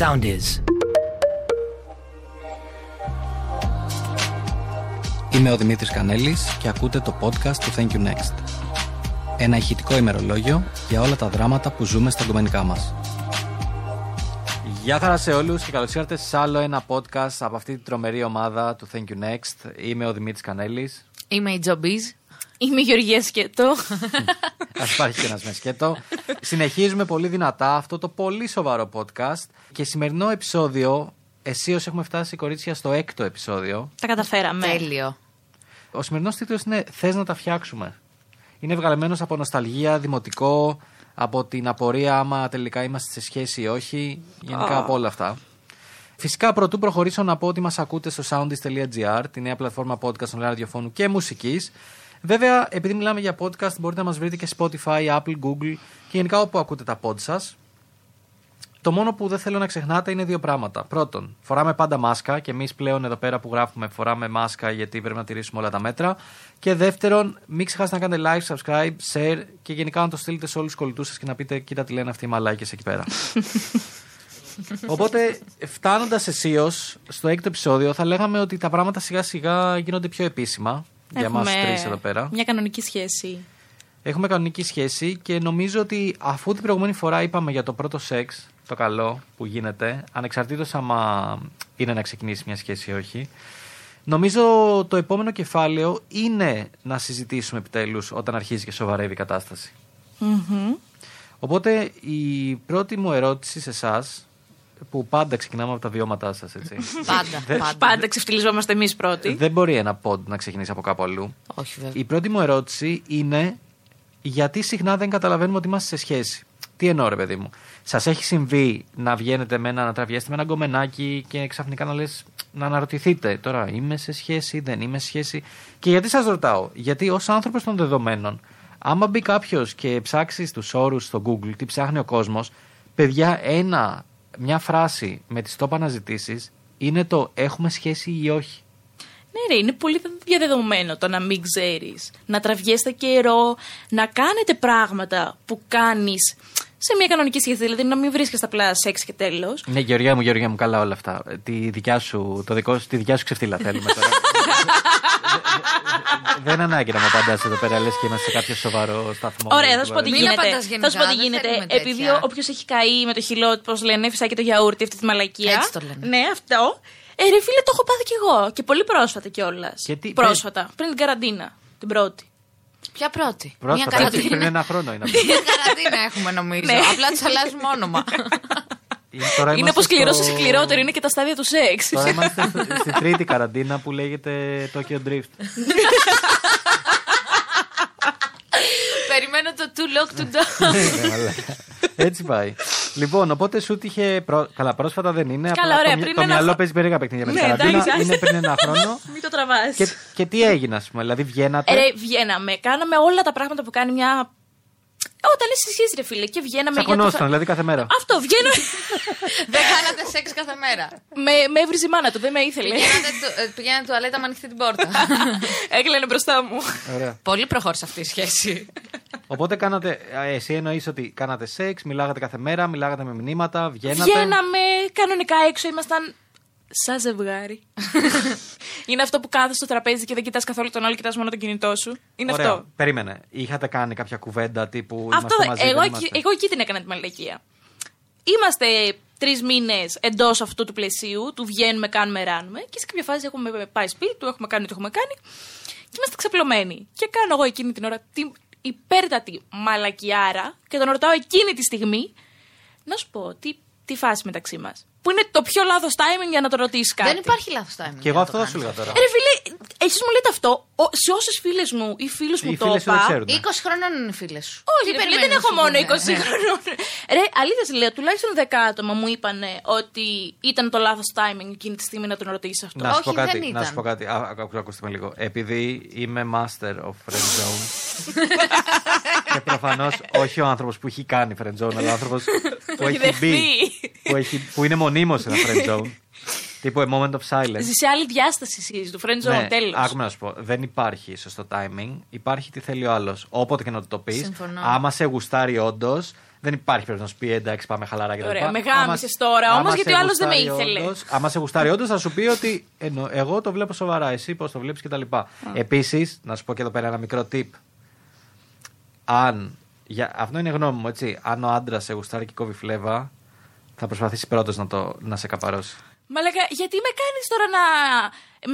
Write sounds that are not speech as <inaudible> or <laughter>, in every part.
sound is. Είμαι ο Δημήτρης Κανέλης και ακούτε το podcast του Thank You Next. Ένα ηχητικό ημερολόγιο για όλα τα δράματα που ζούμε στα κομμενικά μας. Γεια χαρά σε όλους και καλώς ήρθατε σε άλλο ένα podcast από αυτή την τρομερή ομάδα του Thank You Next. Είμαι ο Δημήτρης Κανέλης. Είμαι η Τζομπίζ. Είμαι η Γεωργία Σκέτο. <laughs> Α υπάρχει και ένας με σκέτο. Συνεχίζουμε πολύ δυνατά αυτό το πολύ σοβαρό podcast. Και σημερινό επεισόδιο, αισίω έχουμε φτάσει κορίτσια στο έκτο επεισόδιο. Τα καταφέραμε. Τέλειο. Ο σημερινός τίτλος είναι Θες να τα φτιάξουμε. Είναι βγαλμένο από νοσταλγία, δημοτικό, από την απορία άμα τελικά είμαστε σε σχέση ή όχι. Γενικά από όλα αυτά. Φυσικά, πρωτού προχωρήσω να πω ότι μας ακούτε στο soundist.gr, τη νέα πλατφόρμα podcast online ραδιοφώνου και μουσικής. Βέβαια, επειδή μιλάμε για podcast, μπορείτε να μας βρείτε και Spotify, Apple, Google και γενικά όπου ακούτε τα pod σας. Το μόνο που δεν θέλω να ξεχνάτε είναι δύο πράγματα. Πρώτον, φοράμε πάντα μάσκα και εμείς πλέον εδώ πέρα που γράφουμε φοράμε μάσκα γιατί πρέπει να τηρήσουμε όλα τα μέτρα. Και δεύτερον, μην ξεχάσετε να κάνετε like, subscribe, share και γενικά να το στείλετε σε όλους τους κολλητούς σας και να πείτε: Κοίτα τι λένε αυτοί οι μαλάκες εκεί πέρα. <laughs> Οπότε, φτάνοντας αισίω στο έκτο επεισόδιο, θα λέγαμε ότι τα πράγματα σιγά σιγά γίνονται πιο επίσημα για εμά Έχουμε τρεις εδώ πέρα. Μια κανονική σχέση. Έχουμε κανονική σχέση και νομίζω ότι αφού την προηγούμενη φορά είπαμε για το πρώτο σεξ, το καλό που γίνεται, ανεξαρτήτως άμα είναι να ξεκινήσει μια σχέση ή όχι, νομίζω το επόμενο κεφάλαιο είναι να συζητήσουμε επιτέλους όταν αρχίζει και σοβαρεύει η κατάσταση. Μμμ. Οπότε η πρώτη μου ερώτηση σε εσάς, που πάντα ξεκινάμε από τα βιώματά σας, έτσι. <laughs> Πάντα. Δεν- πάντα. Πάντα ξεφτυλιζόμαστε εμείς πρώτοι. Δεν μπορεί ένα πόντ να ξεκινήσει από κάπου αλλού. Όχι βέβαια. Η πρώτη μου ερώτηση είναι γιατί συχνά δεν καταλαβαίνουμε ότι είμαστε σε σχέση; Τι εννοώ, ρε παιδί μου; Σας έχει συμβεί να βγαίνετε με ένα, να τραβιέστε με ένα γκομενάκι και ξαφνικά να λες να αναρωτηθείτε τώρα είμαι σε σχέση, δεν είμαι σε σχέση. Και γιατί σας ρωτάω, Γιατί ως άνθρωπος των δεδομένων, άμα μπει κάποιος και ψάξει τους όρους στο Google, τι ψάχνει ο κόσμος, παιδιά, ένα, μια φράση με τις top αναζητήσεις είναι το έχουμε σχέση ή όχι. Ναι, ρε, είναι πολύ διαδεδομένο το να μην ξέρεις. Να τραβιέστε καιρό, να κάνετε πράγματα που κάνεις σε μια κανονική σχέση. Δηλαδή να μην βρίσκεσαι απλά σεξ και τέλος. Ναι, Γεωργία μου, Γεωργία μου, καλά όλα αυτά. Ε, Τη δικιά σου, το δικό σου, τη δικιά σου ξεφτύλα θέλουμε τώρα. <laughs> Δεν ανάγκη να μου απαντάς εδώ πέρα, λες και είμαστε σε κάποιο σοβαρό σταθμό. Ωραία, θα σου πω τι Μην γίνεται. απαντάς Θα σου πω τι γενικά, δεν γίνεται. θέλουμε Επειδή τέτοια. όποιος έχει καεί με το χυλό, πώς λένε, φυσάει και το γιαούρτι, αυτή τη μαλακία. Έτσι το λένε. Ναι, αυτό. Ε, ρε φίλε, το έχω πάθει κι εγώ. Και πολύ πρόσφατα κιόλας. Και τι- Πρόσφατα. Πριν την καραντίνα. Την πρώτη. Ποια πρώτη; Πρόσφατα, Μια έτσι, πριν καραντίνα. ένα χρόνο είναι <laughs> αυτό. Μια καραντίνα έχουμε νομίζω. Ναι. Απλά τους αλλάζουμε όνομα. Είναι- τώρα Είναι είμαστε όπως σκληρό στο- σε σκληρότερο, είναι και τα στάδια του σεξ. Τώρα είμαστε στο- στη τρίτη καραντίνα που λέγεται Tokyo Drift. <laughs> Περιμένω το too long to do. Ναι, μαλάκα. Έτσι πάει. Λοιπόν, οπότε σου τύχε. προ- Καλά, πρόσφατα δεν είναι. Καλά, απλά ωραία, το, μυ- πριν το ένα μυαλό χρο- παίζει περίεργα παιχνίδια με την Ναι, καραντίνα. εντάξει, Είναι πριν ένα χρόνο. Μην το τραβάς. και, και τι έγινε, ας πούμε. Δηλαδή, βγαίνατε; Ε, Ρε, βγαίναμε. Κάναμε όλα τα πράγματα που κάνει μια. Όταν είσαι σε σχέση, ρε φίλε, και βγαίναμε. για το Τσακωνόσταν, θα- δηλαδή κάθε μέρα. Αυτό, βγαίνω. Δεν κάνατε σεξ κάθε μέρα. με, με έβριζε η μάνα του, δεν με ήθελε. Πηγαίνατε του- ε, Πηγαίνατε τουαλέτα με ανοιχτή την πόρτα. <laughs> Έκλαινε μπροστά μου. Ωραία. Πολύ προχώρησε αυτή η σχέση. Οπότε κάνατε. α, Εσύ εννοείς ότι κάνατε σεξ, μιλάγατε κάθε μέρα, μιλάγατε με μηνύματα, βγαίνατε; Βγαίναμε κανονικά έξω, ήμασταν σαν ζευγάρι. <laughs> είναι αυτό που κάθεσαι στο τραπέζι και δεν κοιτάς καθόλου τον άλλο, κοιτάς μόνο το κινητό σου. Είναι Ωραία. αυτό. Περίμενε. Είχατε κάνει κάποια κουβέντα τύπου. Αυτό, είμαστε μαζί, εγώ, δεν εκεί, είμαστε. εγώ εκεί την έκανα τη μαλακία. Είμαστε τρεις μήνες εντός αυτού του πλαισίου, του βγαίνουμε, κάνουμε, ράνουμε και σε κάποια φάση έχουμε πάει σπίτι του, έχουμε κάνει ό,τι έχουμε κάνει και είμαστε ξαπλωμένοι. Και κάνω εγώ εκείνη την ώρα την υπέρτατη μαλακιάρα και τον ρωτάω εκείνη τη στιγμή να σου πω τι, τι φάση μεταξύ μας. Που είναι το πιο λάθος timing για να το ρωτήσεις κάτι. Δεν υπάρχει λάθος timing. Και εγώ αυτό θα σου έλεγα τώρα. Ε, Ρε φίλε, εσείς μου λέτε αυτό, ο- σε όσες φίλες μου ή φίλους μου Οι το φίλες σου δεν είπα. ξέρουν. 20 χρόνων είναι οι φίλες σου. Όχι, Τι ρε, φίλε, περιμένεις δεν έχω να σου μόνο πούνε, 20 ναι. χρόνων. Ρε, αλήθειας σου λέω, τουλάχιστον 10 άτομα μου είπαν ότι ήταν το λάθος timing εκείνη τη στιγμή να τον ρωτήσεις αυτό. Να σου, Όχι, πω κάτι, δεν να σου ήταν. πω κάτι. Α, α, ακού- ακούστε με λίγο. Επειδή είμαι master of friend zone. <laughs> και προφανώς όχι ο άνθρωπος που έχει κάνει friend zone, αλλά ο άνθρωπος που έχει έχει μπει. δεχθεί. Που, έχει, που είναι μονίμω σε ένα friend zone. <laughs> τύπου a moment of silence. Ζει σε άλλη διάσταση εσύ, του friend zone, Ναι, τέλος. άκουμε να σου πω. Δεν υπάρχει σωστό timing. Υπάρχει τι θέλει ο άλλος. Όποτε και να του το πεις. Συμφωνώ. Άμα σε γουστάρει όντως, Δεν υπάρχει περίπτωση να σου πει εντάξει, πάμε χαλαρά και τα Ωραία, λοιπά. με γάμισες τώρα Άμα όμως, σε γιατί ο άλλος δεν με γουστάρει ήθελε. όντως- άμα σε γουστάρει όντως, θα σου πει ότι εννο- εγώ το βλέπω σοβαρά. Εσύ πώς το βλέπεις κτλ. Επίσης, να σου πω και εδώ πέρα ένα μικρό tip. Αν. Για, αυτό είναι γνώμη μου, έτσι. Αν ο άντρας σε γουστάρει και κόβει φλέβα, θα προσπαθήσει πρώτος να, το- να σε καπαρώσει. Μαλάκα, γιατί με κάνεις τώρα να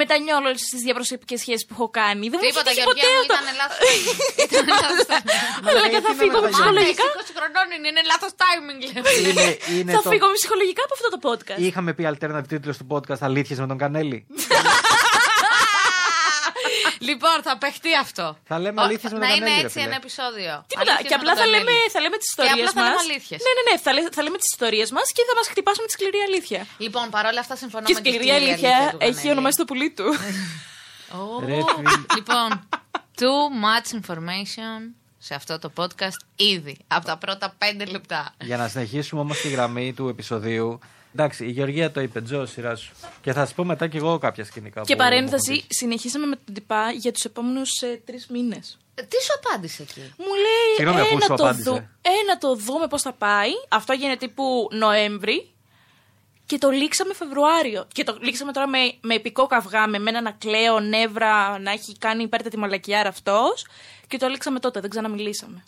μετανιώνω όλες τις διαπροσωπικές σχέσεις που έχω κάνει; Δεν μου έχει Τίποτα, τύχει Γεωργία ποτέ μου, αυτό. ήταν λάθος timing. <laughs> Ήταν λάθος timing. Μαλάκα, θα γιατί φύγω με ψυχολογικά. Άντε, 20 χρονών είναι, είναι λάθος timing. λέω. είναι, είναι Θα το... φύγω ψυχολογικά από αυτό το podcast. Είχαμε πει alternative τίτλο του podcast Αλήθειες με τον Κανέλη. <laughs> Λοιπόν, θα παιχτεί αυτό. Θα λέμε Ο- αλήθειες με Να τον είναι Κανέλη, ρε έτσι φίλε. ένα επεισόδιο. Τίποτα. Αλήθειες Και με απλά τον θα λέμε, Κανέλη. θα λέμε τις Και ιστορίες απλά θα μας. λέμε αλήθειες. Ναι, ναι, ναι. Θα, λέ- θα λέμε τις ιστορίες μας και θα μας χτυπάσουμε τη σκληρή αλήθεια. Λοιπόν, παρόλα αυτά συμφωνώ Και με τη σκληρή σκληρή αλήθεια του έχει Κανέλη. ονομάσει το πουλί του. Ω. Ρε φίλε. Λοιπόν, too much information σε αυτό το podcast ήδη. Από τα πρώτα πέντε λεπτά. Για να συνεχίσουμε όμως τη γραμμή του επεισοδίου. Εντάξει, η Γεωργία το είπε, Τζο, σειρά σου. Και θα σα πω μετά κι εγώ κάποια σκηνικά. και που μου παρένθεση, έχουν συνεχίσαμε με τον τυπά για τους επόμενους τρεις μήνες. Ε, Τι σου απάντησε εκεί; Μου λέει, Συγγνώμη, αφού ένα σου το, απάντησε. δου, ένα το δούμε πώς θα πάει. Αυτό γίνεται τύπου Νοέμβρη. Και το λήξαμε Φεβρουάριο. Και το λήξαμε τώρα με, με επικό καυγά, με μένα να κλαίω, νεύρα, να έχει κάνει υπέρτατη μαλακιάρα αυτός. Και το λήξαμε τότε, δεν ξαναμιλήσαμε.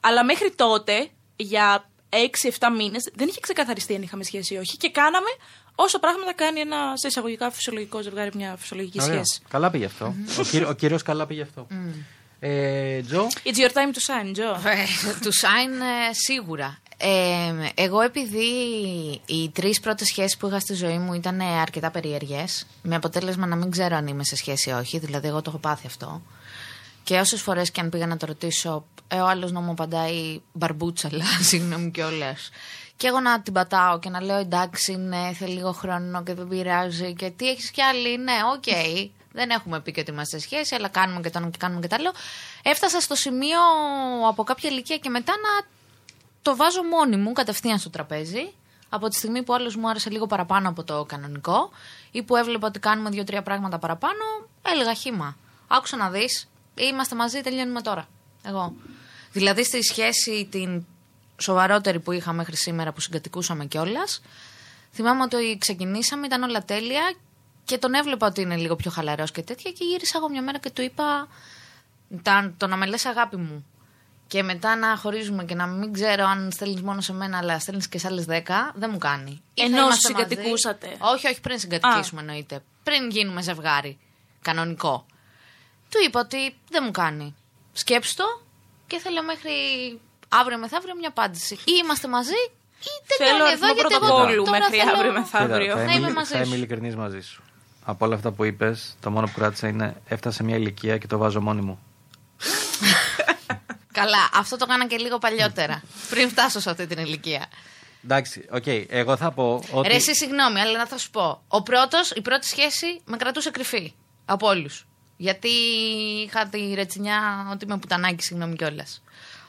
Αλλά μέχρι τότε, για 6-7 μήνες, δεν είχε ξεκαθαριστεί αν είχαμε σχέση ή όχι. Και κάναμε όσο πράγματα κάνει ένα σε εισαγωγικά φυσιολογικό ζευγάρι, μια φυσιολογική Ωραία. σχέση. Καλά πήγε αυτό. ο, κύριο, ο κύριος καλά πήγε αυτό. Ε, Τζο, It's your time to shine, Joe. Ε, του Σάιν ε, σίγουρα. Ε, εγώ επειδή οι τρεις πρώτες σχέσεις που είχα στη ζωή μου ήταν ε, αρκετά περίεργες, με αποτέλεσμα να μην ξέρω αν είμαι σε σχέση ή όχι, δηλαδή εγώ το έχω πάθει αυτό. Και όσες φορές και αν πήγα να το ρωτήσω, ε, ο άλλος να μου απαντάει μπαρμπούτσαλα, <laughs> συγγνώμη κιόλας. Και εγώ να την πατάω και να λέω εντάξει, ναι, θέλει λίγο χρόνο και δεν πειράζει. Και τι έχεις κι άλλη, ναι, οκέι. Δεν έχουμε πει και ότι είμαστε σε σχέση, αλλά κάνουμε και το ένα και κάνουμε και τα άλλο. Έφτασα στο σημείο από κάποια ηλικία και μετά να το βάζω μόνη μου κατευθείαν στο τραπέζι. Από τη στιγμή που ο άλλος μου άρεσε λίγο παραπάνω από το κανονικό ή που έβλεπα ότι κάνουμε δύο-τρία πράγματα παραπάνω, έλεγα χύμα. Άκου να δεις, είμαστε μαζί, τελειώνουμε τώρα. Εγώ. Δηλαδή στη σχέση την σοβαρότερη που είχα μέχρι σήμερα που συγκατοικούσαμε κιόλας, θυμάμαι ότι ξεκινήσαμε, ήταν όλα τέλεια και τον έβλεπα ότι είναι λίγο πιο χαλαρός και τέτοια και γύρισα εγώ μια μέρα και του είπα τα- το να με λες αγάπη μου και μετά να χωρίζουμε και να μην ξέρω αν στέλνεις μόνο σε μένα, αλλά στέλνεις και σε άλλες 10, δεν μου κάνει. Ή θα Ενώ είμαστε μαζί. συγκατοικούσατε. Όχι, όχι, πριν συγκατοικήσουμε εννοείται. Πριν γίνουμε ζευγάρι. Κανονικό. Του είπα ότι δεν μου κάνει. Σκέψου το και θέλω μέχρι αύριο μεθαύριο μια απάντηση. Ή είμαστε μαζί, ή Θέλω τελειώνει αριθμό εδώ γιατί εγώ πρωτοκόλλου τώρα μέχρι θέλω- αύριο κοίτα, μεθαύριο. θα Να είμαι, είμαι ειλι- μαζί θα είμαι σου. ειλικρινής μαζί σου. Από όλα αυτά που είπες, το μόνο που κράτησα είναι έφτασε μια ηλικία και το βάζω μόνη μου. <laughs> Καλά, αυτό το έκανα και λίγο παλιότερα. πριν φτάσω σε αυτή την ηλικία. Εντάξει, οκ, εγώ θα πω ότι. Ρε, εσύ συγγνώμη, αλλά να θα σου πω. Ο πρώτος, η πρώτη σχέση με κρατούσε κρυφή. Από όλους. Γιατί είχα τη ρετσινιά ότι είμαι πουτανάκι, συγγνώμη κιόλας.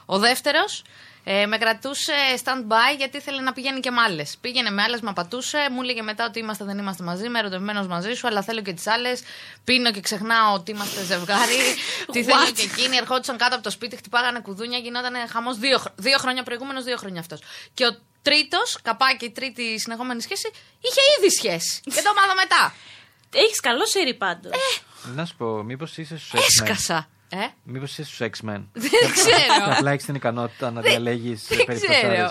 Ο δεύτερος ε, με κρατούσε stand-by γιατί ήθελε να πηγαίνει και με άλλες. Πήγαινε με άλλες, με απατούσε, μου έλεγε μετά ότι είμαστε, δεν είμαστε μαζί, είμαι ερωτευμένος μαζί σου, αλλά θέλω και τις άλλες. Πίνω και ξεχνάω ότι είμαστε ζευγάρι. <laughs> τι θέλει και εκείνη. Ερχόντουσαν κάτω από το σπίτι, χτυπάγανε κουδούνια, γινόταν χαμός δύο, χρο- δύο χρόνια προηγούμενος, δύο χρόνια αυτός. Και ο τρίτος, καπάκι, η τρίτη συνεχόμενη σχέση, είχε ήδη σχέση. Και το μάθα μετά. Έχεις καλό σερί πάντως. Να σου πω, μήπως είσαι στους X-Men; Έσκασα. Ε; Μήπως είσαι στους X-Men; Δεν Και ξέρω. <laughs> απλά έχεις την ικανότητα να διαλέγεις δεν περιπτώσει. ξέρω.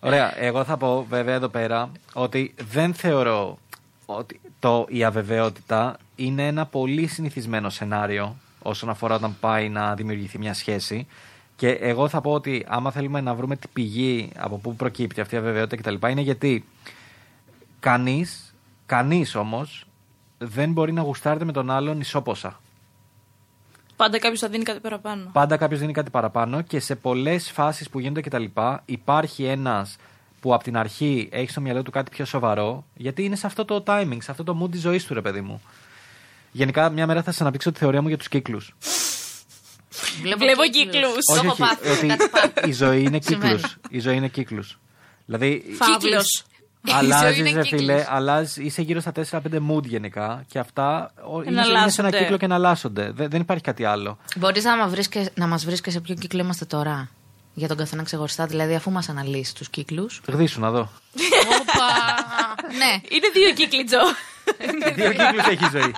Ωραία, εγώ θα πω βέβαια εδώ πέρα ότι δεν θεωρώ ότι το, η αβεβαιότητα είναι ένα πολύ συνηθισμένο σενάριο όσον αφορά όταν πάει να δημιουργηθεί μια σχέση. Και εγώ θα πω ότι άμα θέλουμε να βρούμε την πηγή από πού προκύπτει αυτή η αβεβαιότητα κτλ. είναι γιατί κανείς, κανείς όμως δεν μπορεί να γουστάρεται με τον άλλον ισόποσα. Πάντα κάποιος θα δίνει κάτι παραπάνω. Πάντα κάποιος δίνει κάτι παραπάνω και σε πολλές φάσεις που γίνονται κτλ. υπάρχει ένας που από την αρχή έχει στο μυαλό του κάτι πιο σοβαρό, γιατί είναι σε αυτό το timing, σε αυτό το mood της ζωής του, ρε παιδί μου. Γενικά, μια μέρα θα σα αναπτύξω τη θεωρία μου για τους κύκλους. Βλέπω κύκλους. Το έχω πάθει. ότι κάτι πάθει. η ζωή είναι κύκλους. Συμβαίνει. η ζωή είναι κύκλους. Δηλαδή, Κύκλος. Η ζωή αλλάζεις, είναι ρε κύκλος. φίλε, αλλάζεις, είσαι γύρω στα 4-5 mood γενικά και αυτά ο, είναι, σε- είναι σε ένα Εναλλάσσονται. κύκλο και εναλλάσσονται. Δεν, δεν υπάρχει κάτι άλλο. Μπορείς να, μα βρεις και- να μας βρει και σε ποιο κύκλο είμαστε τώρα; Για τον καθένα ξεχωριστά, δηλαδή αφού μας αναλύσεις τους κύκλους. Γδίσου να δω. Όπα! <laughs> ναι, Είναι δύο κύκλοι, Τζο. <laughs> Δύο κύκλους έχει η ζωή.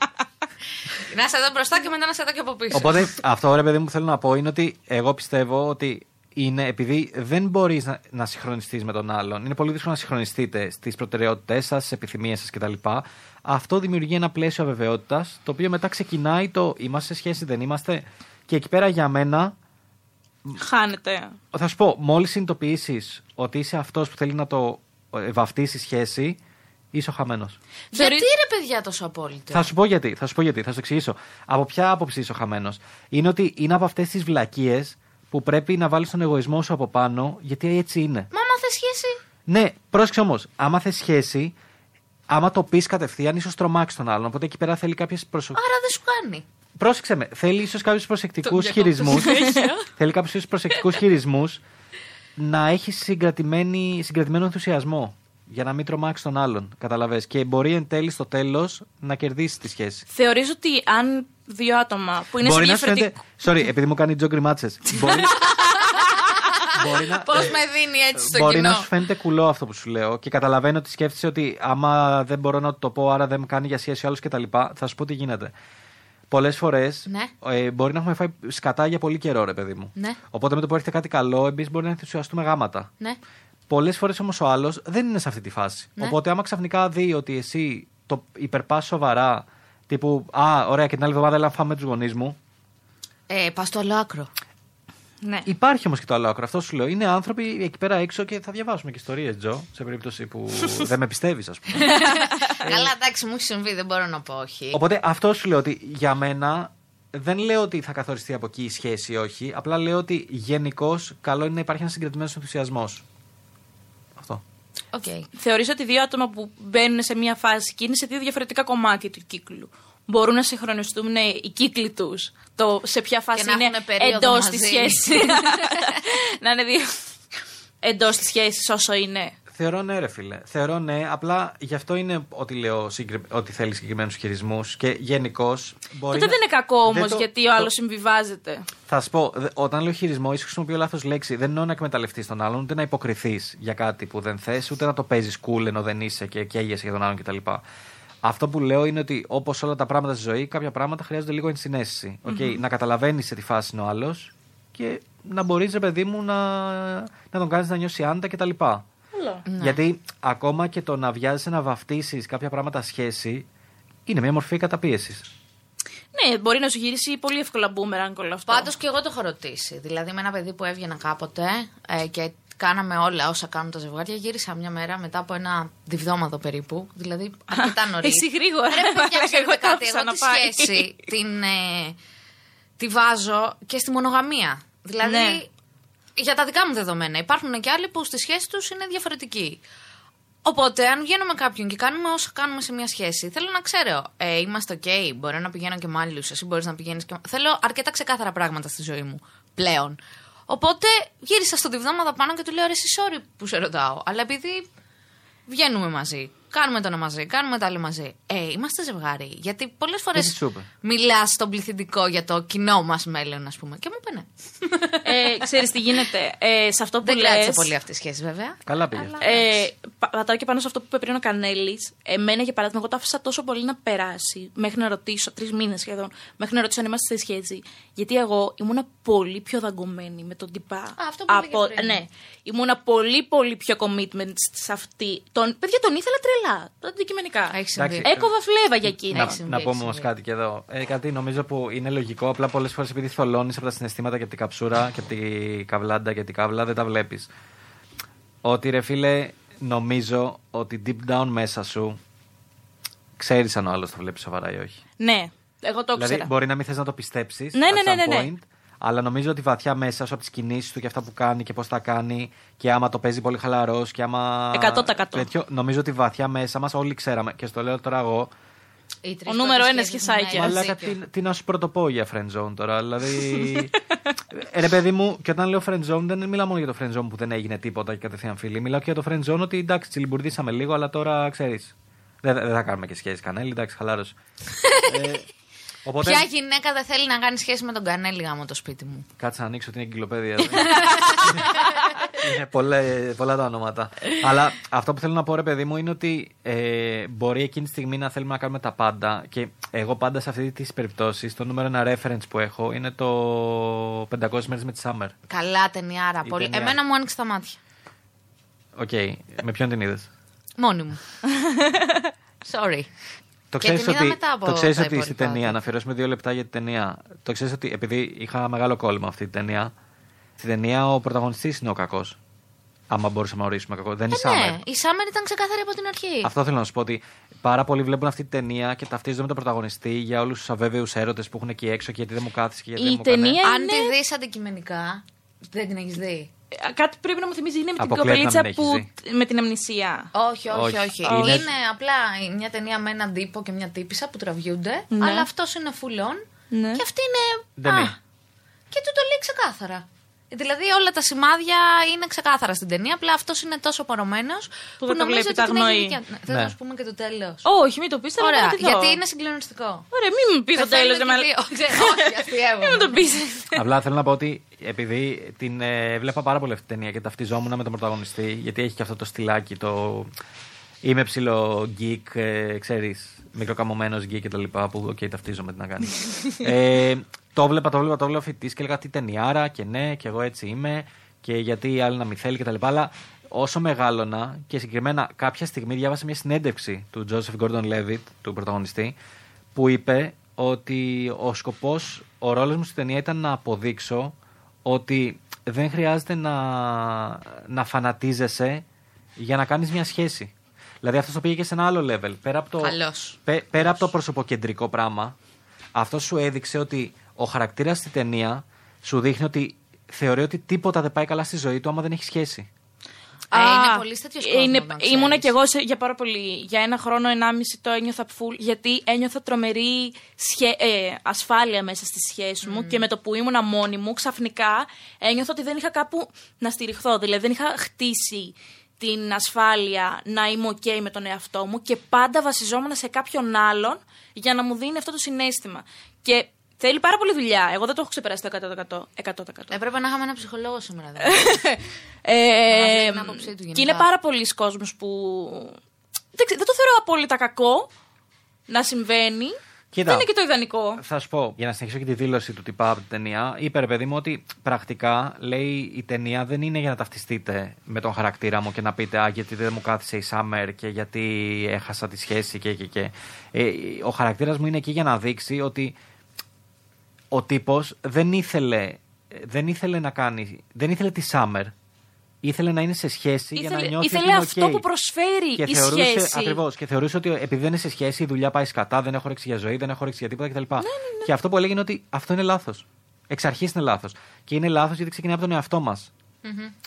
να είσαι εδώ μπροστά και μετά να είσαι εδώ και από πίσω. Οπότε αυτό ρε παιδί μου θέλω να πω είναι ότι εγώ πιστεύω ότι είναι επειδή δεν μπορείς να, να συγχρονιστείς με τον άλλον. Είναι πολύ δύσκολο να συγχρονιστείτε στις προτεραιότητές σας, στις επιθυμίες σας κτλ. Αυτό δημιουργεί ένα πλαίσιο αβεβαιότητας, το οποίο μετά ξεκινάει το είμαστε σε σχέση, δεν είμαστε. Και εκεί πέρα για μένα, Χάνεται. θα σου πω, μόλις συνειδητοποιήσεις ότι είσαι αυτός που θέλει να το ε, βαφτίσει σχέση, είσαι ο χαμένος. Γιατί Θεωρεί- ρε παιδιά τόσο απόλυτο; Θα σου πω γιατί, θα σου πω γιατί, θα σου εξηγήσω. Από ποια άποψη είσαι ο χαμένος; Είναι ότι είναι από αυτές τις βλακίες που πρέπει να βάλεις τον εγωισμό σου από πάνω, γιατί έτσι είναι. Μα άμα θες σχέση. Ναι, πρόσεξε όμως. Άμα θες σχέση, άμα το πεις κατευθείαν, ίσως τρομάξεις τον άλλον. Οπότε εκεί πέρα θέλει κάποιες προσω... Άρα δεν σου κάνει. Πρόσεξε με. Θέλει ίσως κάποιους προσεκτικούς διακόπτω χειρισμούς. <laughs> συνέχεια. θέλει κάποιους προσεκτικούς χειρισμούς να έχεις συγκρατημένο ενθουσιασμό. Για να μην τρομάξεις τον άλλον. Καταλαβες. Και μπορεί εν τέλει στο τέλος να κερδίσεις τη σχέση. Θεωρείς ότι αν δύο άτομα που είναι μπορεί σε να σου φαίνεται. διαφορετικό. Sorry, επειδή μου κάνει τζο γκριμάτσε. μπορεί, μπορεί να, Πώς με δίνει έτσι στο μπορεί κοινό; να σου φαίνεται κουλό αυτό που σου λέω και καταλαβαίνω ότι σκέφτεσαι ότι άμα δεν μπορώ να το πω, άρα δεν με κάνει για σχέση ο άλλο κτλ. Θα σου πω τι γίνεται. Πολλές φορές Ναι. ε, μπορεί να έχουμε φάει σκατά για πολύ καιρό, ρε παιδί μου. Ναι. Οπότε με το που έρχεται κάτι καλό, εμείς μπορεί να ενθουσιαστούμε γάματα. Ναι. Πολλές φορές όμως ο άλλος δεν είναι σε αυτή τη φάση. Ναι. Οπότε άμα ξαφνικά δει ότι εσύ το υπερπάς σοβαρά, τύπου Α, ωραία, και την άλλη εβδομάδα έλα να φάμε με τους γονείς μου. Ε, πας στο άλλο άκρο. Ναι. Υπάρχει όμως και το άλλο άκρο. Αυτό σου λέω. Είναι άνθρωποι εκεί πέρα έξω και θα διαβάσουμε και ιστορίες, Τζο, σε περίπτωση που <laughs> δεν με πιστεύεις, ας πούμε. <laughs> Καλά, εντάξει, μου έχει συμβεί, δεν μπορώ να πω όχι. Οπότε αυτό σου λέω ότι για μένα δεν λέω ότι θα καθοριστεί από εκεί η σχέση ή όχι. Απλά λέω ότι γενικώς καλό είναι να υπάρχει ένας συγκρατημένος ενθουσιασμός. Αυτό. Οκ. Θεωρείς ότι δύο άτομα που μπαίνουν σε μία φάση και είναι σε δύο διαφορετικά κομμάτια του κύκλου μπορούν να συγχρονιστούν ναι, οι κύκλοι τους. Το σε ποια φάση να είναι έχουνε περίοδο εντός μαζί. της σχέσης. <laughs> να είναι δύο. εντός της σχέσης όσο είναι. Θεωρώ ναι, ρε φίλε. Θεωρώ ναι. Απλά γι' αυτό είναι ότι λέω συγκρι... ότι θέλει συγκεκριμένους χειρισμούς και γενικώς. Τότε δεν είναι κακό όμως Δεν το- γιατί ο το- άλλος συμβιβάζεται. Θα σου πω, δε- όταν λέω χειρισμό, ίσως χρησιμοποιώ λάθος λέξη. Δεν εννοώ να εκμεταλλευτείς τον άλλον, ούτε να υποκριθείς για κάτι που δεν θες, ούτε να το παίζεις cool ενώ δεν είσαι και καίγεσαι για τον άλλον κτλ. Αυτό που λέω είναι ότι όπως όλα τα πράγματα στη ζωή, κάποια πράγματα χρειάζονται λίγο ενσυναίσθηση. Οκ, Να καταλαβαίνεις σε τι φάση είναι ο άλλος και να μπορείς, ρε παιδί μου, να, να τον κάνεις να νιώσει άνετα κτλ. Ναι. Γιατί ακόμα και το να βιάζεσαι να βαφτίσεις κάποια πράγματα σχέση είναι μια μορφή καταπίεσης. Ναι, μπορεί να σου γυρίσει πολύ εύκολα μπούμεραγκ όλο αυτό. Πάντως και εγώ το έχω ρωτήσει. Δηλαδή, με ένα παιδί που έβγαινα κάποτε ε, και κάναμε όλα όσα κάνουν τα ζευγάρια, γύρισα μια μέρα μετά από ένα διβδόμαδο περίπου. Δηλαδή, αρκετά <laughs> νωρίς. Εσύ γρήγορα. Ρε, <laughs> παιδιά, Εγώ ξέρετε τα κάτι, άφησα εγώ να τη πάει. σχέση την, ε, τη βάζω και στη μονογαμία. Δηλαδή, Ναι. Για τα δικά μου δεδομένα. Υπάρχουν και άλλοι που στη σχέση τους είναι διαφορετικοί. Οπότε, αν βγαίνω με κάποιον και κάνουμε όσα κάνουμε σε μια σχέση, θέλω να ξέρω, ε, είμαστε OK, μπορώ να πηγαίνω και με άλλους, εσύ μπορείς να πηγαίνεις και. Θέλω αρκετά ξεκάθαρα πράγματα στη ζωή μου πλέον. Οπότε γύρισα στον διβδόμαδα πάνω και του λέω: Ρε, εσύ, sorry που σε ρωτάω. Αλλά επειδή βγαίνουμε μαζί, κάνουμε το ένα μαζί, κάνουμε το άλλο μαζί. Ε, είμαστε ζευγάρι. Γιατί πολλές φορές τι σου είπε; μιλάς στον πληθυντικό για το κοινό μας μέλλον, ας πούμε. Και μου είπε ναι. ε, ξέρεις τι γίνεται. Ε, σε αυτό που Δεν κράτησε λες, πολύ αυτή η σχέση, βέβαια. Καλά πήγε. Αλλά- Ε, πα- πατάω και πάνω σε αυτό που είπε πριν ο Κανέλης. Εμένα, για παράδειγμα, εγώ το άφησα τόσο πολύ να περάσει μέχρι να ρωτήσω, τρεις μήνες σχεδόν, μέχρι να ρωτήσω αν είμαστε σε σχέση. Γιατί εγώ ήμουνα πολύ πιο δαγκωμένη με τον τυπά. αυτό που έλεγε πριν. Ναι. Ήμουνα πολύ, πολύ πιο commitment σε αυτή. Τον, παιδιά, τον ήθελα τρελά. Αντικειμενικά. Έχει συμβεί. Εντάξει. Έκοβα φλέβα για εκείνη. Να, Έχει συμβεί, να πούμε έχει όμως συμβεί. κάτι και εδώ. Ε, κάτι νομίζω που είναι λογικό. Απλά πολλές φορές επειδή θολώνεις από τα συναισθήματα και από την καψούρα και από την καβλάντα και την καύλα, δεν τα βλέπεις. Ότι ρε φίλε, νομίζω ότι deep down μέσα σου ξέρεις αν ο άλλος το βλέπει σοβαρά ή όχι. Ναι, εγώ το δηλαδή, ήξερα. μπορεί να μην θες να το πιστέψεις. Ναι, ναι, ναι, ναι, ναι. Αλλά νομίζω ότι βαθιά μέσα σου από τις κινήσεις του και αυτά που κάνει και πώς τα κάνει και άμα το παίζει πολύ χαλαρός και άμα. 100%. τέτοιο, νομίζω ότι βαθιά μέσα μας όλοι ξέραμε. Και στο λέω τώρα εγώ, Οι τρεις Ο νούμερο πρώτες ένας σχέσεις σχεσάκια. μου, ναι, Μαλάκα, δίκιο. τι, τι να σου πρωτοπώ για friend zone τώρα. Δηλαδή. ε, ρε παιδί μου, και όταν λέω friend zone, δεν μιλάω μόνο για το friend zone που δεν έγινε τίποτα και κατευθείαν φίλοι. Μιλάω και για το friend zone ότι εντάξει, τσιλιμπουρδίσαμε λίγο, αλλά τώρα ξέρεις. Δεν, δεν θα κάνουμε και σχέση κανέλη, εντάξει, χαλάρωσε. <laughs> ε, Οπότε- Ποια γυναίκα δεν θέλει να κάνει σχέση με τον Κανέλη γάμο το σπίτι μου; Κάτσε να ανοίξω την εγκυκλοπαίδεια. εδώ. <laughs> είναι πολλά, πολλά τα ονόματα. Αλλά αυτό που θέλω να πω, ρε παιδί μου, είναι ότι ε, μπορεί εκείνη τη στιγμή να θέλουμε να κάνουμε τα πάντα. Και εγώ πάντα σε αυτή τις περιπτώσεις, το νούμερο ένα reference που έχω είναι το 500 μέρες με τη Summer. Καλά ταινιάρα. Η Πολύ. ταινία. Εμένα μου άνοιξε τα μάτια. Οκ, με ποιον την είδες; Μόνη μου. <laughs> Sorry. Το Και ξέρεις την είδα ότι, μετά από το ξέρεις τα ότι στην υπόλοιπα. ταινία, να αφιερώσουμε δύο λεπτά για την ταινία. Το ξέρεις ότι επειδή είχα μεγάλο κόλλημα αυτή την ταινία, στην ταινία ο πρωταγωνιστής είναι ο κακός. Άμα μπορούσαμε να ορίσουμε κακό. Δεν είναι η Ε, Summer. ναι, η Summer ήταν ξεκάθαρη από την αρχή. Αυτό θέλω να σου πω ότι πάρα πολλοί βλέπουν αυτή την ταινία και ταυτίζονται με τον πρωταγωνιστή για όλους τους αβέβαιους έρωτες που έχουν εκεί έξω και γιατί δεν μου κάθισε και γιατί Η δεν μου έκανε. ταινία- Αν είναι- τη δεις αντικειμενικά, δεν την έχεις δει. Ε, Κάτι πρέπει να μου θυμίζει είναι με την Αποκλείεται να κοπελίτσα μην που. έχεις με την αμνησία. Όχι, όχι, Όχι. όχι. Είναι- Είναι... απλά μια ταινία με έναν τύπο και μια τύπησα που τραβιούνται, Ναι. αλλά αυτός είναι full on Ναι. και αυτή είναι. Ντεμή. και του το λέει ξεκάθαρα. Δηλαδή όλα τα σημάδια είναι ξεκάθαρα στην ταινία, απλά αυτός είναι τόσο πορωμένος που, δεν το νομίζω βλέπει, ότι τα την έχει αγνοεί. δικιά- Ναι, Θέλω Ναι. να σου πούμε και το τέλος. Όχι, μην το πεις, θέλω Ωραία, να τη δω. γιατί είναι συγκλονιστικό. Ωραία, μην μου πεις το τέλος, Πεθαίνουν ρε και μαλάκα. δύο. Ξέρω, Όχι, αστείευομαι. Μην μου το πεις. Απλά θέλω να πω ότι επειδή την ε, βλέπα πάρα πολύ αυτή την ταινία και ταυτιζόμουν με τον πρωταγωνιστή, γιατί έχει και αυτό το στυλάκι, το. Είμαι ψηλό geek, ε, ξέρεις, μικροκαμωμένος geek και τα λοιπά, που οκ, ταυτίζομαι τι να κάνει. <laughs> ε, το βλέπα, το βλέπα, το βλέπα φοιτητής και έλεγα τι ταινιάρα και ναι, και εγώ έτσι είμαι και γιατί η άλλη να μην θέλει και τα λοιπά. Αλλά όσο μεγάλωνα και συγκεκριμένα κάποια στιγμή διάβασα μια συνέντευξη του Joseph Gordon Levitt, του πρωταγωνιστή, που είπε ότι ο σκοπός, ο ρόλος μου στην ταινία ήταν να αποδείξω ότι δεν χρειάζεται να, να φανατίζεσαι για να κάνεις μια σχέση. Δηλαδή αυτός το πήγε και σε ένα άλλο level. Πέρα από το, Καλώς. πέ- πέρα από το προσωποκεντρικό πράγμα, αυτός σου έδειξε ότι ο χαρακτήρας στη ταινία σου δείχνει ότι θεωρεί ότι τίποτα δεν πάει καλά στη ζωή του άμα δεν έχει σχέση. Ε, είναι Α, πολύ τέτοιος είναι- κόσμο. Ήμουνα κι εγώ σε- για πάρα πολύ. Για ένα χρόνο, ενάμιση το ένιωθα full. Γιατί ένιωθα τρομερή σχέ- ε, ασφάλεια μέσα στη σχέση μου και με το που ήμουνα μόνη μου, ξαφνικά ένιωθα ότι δεν είχα κάπου να στηριχθώ. Δηλαδή δεν είχα χτίσει την ασφάλεια να είμαι OK με τον εαυτό μου και πάντα βασιζόμουν σε κάποιον άλλον για να μου δίνει αυτό το συνέστημα. Και θέλει πάρα πολύ δουλειά. Εγώ δεν το έχω ξεπεράσει το 100%. 100%. Έπρεπε να είχαμε ένα ψυχολόγο σήμερα. δε. Ε, Να δει την άποψή του και γενικά. είναι πάρα πολλοί κόσμος που. Δεν, ξέ- δεν το θεωρώ απόλυτα κακό να συμβαίνει. Κοίτα. Δεν είναι και το ιδανικό. Θα σου πω, για να συνεχίσω και τη δήλωση του τυπά από την ταινία, είπε ρε παιδί μου ότι πρακτικά λέει η ταινία δεν είναι για να ταυτιστείτε με τον χαρακτήρα μου και να πείτε Α, γιατί δεν μου κάθισε η Summer και γιατί έχασα τη σχέση και και και. Ε, ο χαρακτήρας μου είναι εκεί για να δείξει ότι ο τύπος δεν ήθελε, δεν ήθελε να κάνει. Δεν ήθελε τη Summer. Ήθελε να είναι σε σχέση για να Ήθελε- νιώθει ήθελε ότι είναι αυτό οκ. που προσφέρει και η θεωρούσε, σχέση. Ακριβώς, και θεωρούσε ότι επειδή δεν είναι σε σχέση, η δουλειά πάει σκατά, δεν έχω όρεξη για ζωή, δεν έχω όρεξη για τίποτα κτλ. Ναι, Και αυτό που έλεγε είναι ότι αυτό είναι λάθος. Εξ αρχής είναι λάθος. Και είναι λάθος γιατί ξεκινάει από τον εαυτό μας.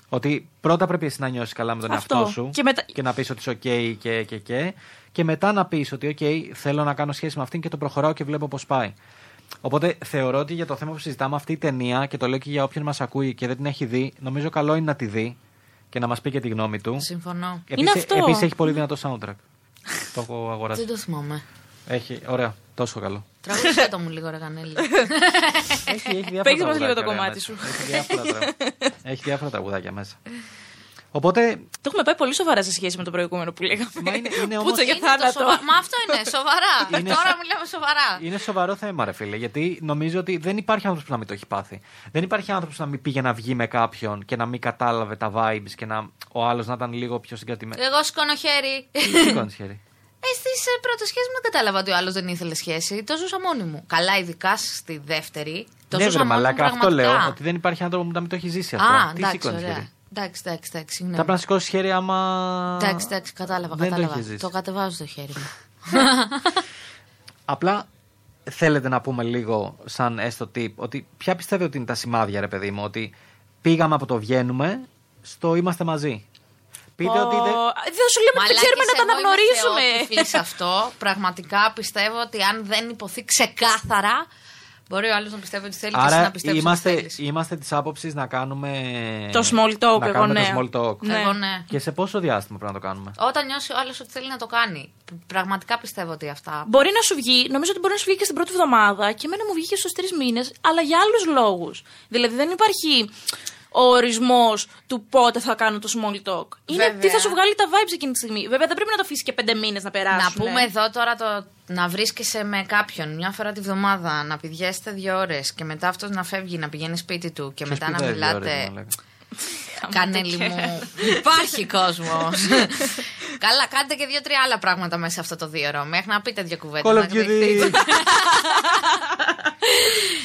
Ότι πρώτα πρέπει εσύ να νιώσεις καλά με τον Αυτό. εαυτό σου Και μετά- να πεις ότι είσαι OK και, και, και. Και μετά να πεις ότι OK, θέλω να κάνω σχέση με αυτήν και το προχωράω και βλέπω πώς πάει. Οπότε θεωρώ ότι για το θέμα που συζητάμε αυτή η ταινία και το λέω και για όποιον μας ακούει και δεν την έχει δει, νομίζω καλό είναι να τη δει και να μας πει και τη γνώμη του. Συμφωνώ. Είναι αυτό. Επίσης έχει πολύ δυνατό soundtrack. το έχω αγοράσει. Δεν το θυμάμαι. Έχει, ωραία, τόσο καλό. Τραγουδιστέ το μου λίγο, ρε Κανέλη. έχει, έχει διάφορα Παίξε μας λίγο το τραγουδάκια, ωραία, κομμάτι μέσα. σου. Έχει διάφορα, τραγου- έχει διάφορα τραγουδάκια μέσα. Οπότε, Το έχουμε πάει πολύ σοβαρά σε σχέση με το προηγούμενο που λέγαμε. Μα είναι- είναι όμως- Πούτσα για Είναι το θάνατο. σοβα- Μα αυτό είναι, <laughs> σοβαρά. Είναι- Τώρα μιλάμε σοβαρά. είναι σοβαρό θέμα, ρε φίλε. Γιατί νομίζω ότι δεν υπάρχει άνθρωπος που να μην το έχει πάθει. Δεν υπάρχει άνθρωπος που να μην πήγε να βγει με κάποιον και να μην κατάλαβε τα vibes και να, ο άλλος να ήταν λίγο πιο συγκρατημένος. Εγώ σηκώνω χέρι. Τι σηκώνεις χέρι; Ε, στις πρώτες σχέσεις μου δεν κατάλαβα ότι ο άλλος δεν ήθελε σχέση. Το ζούσα μόνη μου. Καλά, ειδικά στη δεύτερη. Το ναι, ζούσα βρε μόνη μου μαλάκα, αυτό πραγματικά. λέω. Ότι δεν υπάρχει άνθρωπο που να μην το έχει ζήσει αυτό. Α, Τι εντάξει, σηκώνεις ωραία. χέρι; Εντάξει, εντάξει, εντάξει. Θα συγγνώμη. πρέπει να σηκώσει χέρι άμα. Εντάξει, εντάξει, κατάλαβα. Δεν το κατάλαβα. έχεις ζήσει. το κατεβάζω το χέρι μου. <laughs> Απλά θέλετε να πούμε λίγο σαν έστω tip ότι ποια πιστεύετε ότι είναι τα σημάδια, ρε παιδί μου, ότι πήγαμε από το βγαίνουμε στο είμαστε μαζί. Πείτε ότι δεν. Δεν σου λέμε ότι δεν ξέρουμε να τα αναγνωρίσουμε. σε αυτό. <laughs> Πραγματικά πιστεύω ότι αν δεν υποθεί ξεκάθαρα, Μπορεί ο άλλος να πιστεύει ότι θέλει και εσύ Άρα να πιστεύεις ότι είμαστε, θέλεις. είμαστε της άποψης να κάνουμε. Το small talk, να εγώ κάνουμε ναι. το small talk. Ναι. Εγώ ναι. Και σε πόσο διάστημα πρέπει να το κάνουμε; Όταν νιώσει ο άλλος ότι θέλει να το κάνει. Πραγματικά πιστεύω ότι αυτά. Μπορεί να σου βγει, νομίζω ότι μπορεί να σου βγει και στην πρώτη εβδομάδα και εμένα μου βγήκε στους τρεις μήνες, αλλά για άλλους λόγους. Δηλαδή δεν υπάρχει ο ορισμός του πότε θα κάνω το small talk. Είναι Βέβαια. τι θα σου βγάλει τα vibes εκείνη τη στιγμή. Βέβαια δεν πρέπει να το αφήσεις και πέντε μήνες να περάσουν. Να πούμε εδώ τώρα το να βρίσκεσαι με κάποιον μια φορά τη βδομάδα, να πηγαίνετε δύο ώρες και μετά αυτός να φεύγει, να πηγαίνει σπίτι του και Ποιος μετά να πηδάει δύο ώρες, μιλάτε. να λέγα. Κανέλη μου. Υπάρχει κόσμος. Καλά, κάντε και δύο-τρία άλλα πράγματα μέσα σε αυτό το δύο ώρο. Μέχρι να πείτε δύο κουβέντες. Call of Duty.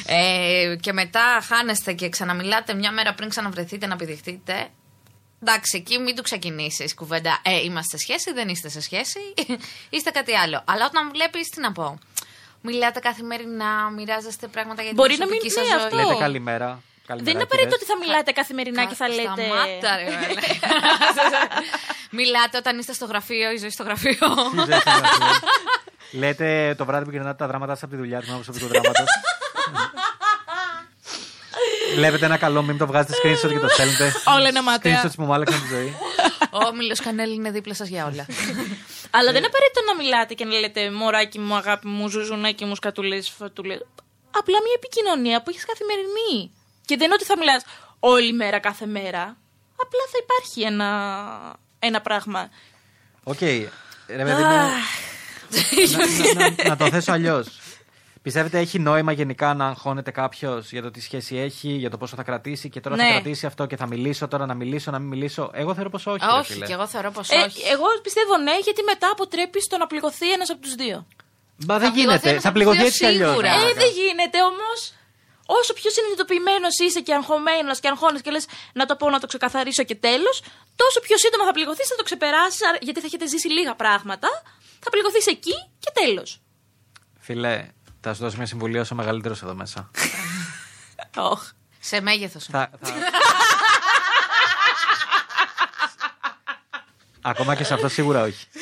Ε, και μετά χάνεστε και ξαναμιλάτε μια μέρα πριν ξαναβρεθείτε να πηδηχτείτε. Εντάξει, εκεί μην του ξεκινήσεις κουβέντα. Ε, είμαστε σε σχέση, δεν είστε σε σχέση, είστε κάτι άλλο. Αλλά όταν βλέπεις, τι να πω. Μιλάτε καθημερινά, μοιράζεστε πράγματα για την Μπορεί να μην προσωπική σας είναι ζωή. αυτό. Λέτε καλημέρα. Δεν είναι καλημεράκι, απαραίτητο δες. ότι θα μιλάτε καθημερινά και θα λέτε. Σταμάτα, ρε, <laughs> μαλάκα. Μιλάτε όταν είστε στο γραφείο, η ζωή στο γραφείο. Τι ζεις, εσύ, Λέτε το βράδυ που γυρνάτε τα δράματά σας από τη δουλειά, την προσωπικού δράματος. Βλέπετε ένα καλό meme, το βγάζετε screenshot και το στέλνετε. <laughs> Όλα είναι μάταια. Screenshots που μου άλλαξαν τη ζωή. Ο Μίλο Κανέλη είναι δίπλα σας για όλα. <laughs> Αλλά δεν είναι απαραίτητο να μιλάτε και να λέτε μωράκι μου, αγάπη μου, ζουζουνάκι μου, σκατουλέ, φατουλέ. Απλά μια επικοινωνία που έχεις καθημερινή. Και δεν είναι ότι θα μιλάς όλη μέρα, κάθε μέρα. Απλά θα υπάρχει ένα, ένα πράγμα. Οκ. Ρε παιδί μου, να, να- να- να το θέσω αλλιώς. Πιστεύετε έχει νόημα γενικά να αγχώνεται κάποιος για το τι σχέση έχει, για το πόσο θα κρατήσει και τώρα θα Ναι. κρατήσει αυτό και θα μιλήσω τώρα να μιλήσω, να μην μιλήσω. Εγώ θεωρώ πως όχι. Α, ρε όχι, φίλε. και εγώ θεωρώ πως Ε, όχι. εγώ πιστεύω ναι, γιατί μετά αποτρέπει το να πληγωθεί ένας από τους δύο. Μα δεν πληγωθεί γίνεται. ένας Θα από τους πληγωθεί δύο έτσι κι αλλιώς. σίγουρα. Ε, δεν γίνεται όμως. Όσο πιο συνειδητοποιημένος είσαι και αγχωμένος και αγχώνει και λες να το πω, να το ξεκαθαρίσω και τέλος, τόσο πιο σύντομα θα πληγωθείς, θα το ξεπεράσεις, γιατί θα έχετε ζήσει λίγα πράγματα. Θα πληγωθείς εκεί και τέλος. Φίλε, θα σου δώσω μια συμβουλή όσο μεγαλύτερος εδώ μέσα. <laughs> Σε μέγεθος. θα, θα... Ακόμα και σε αυτό σίγουρα όχι. <laughs>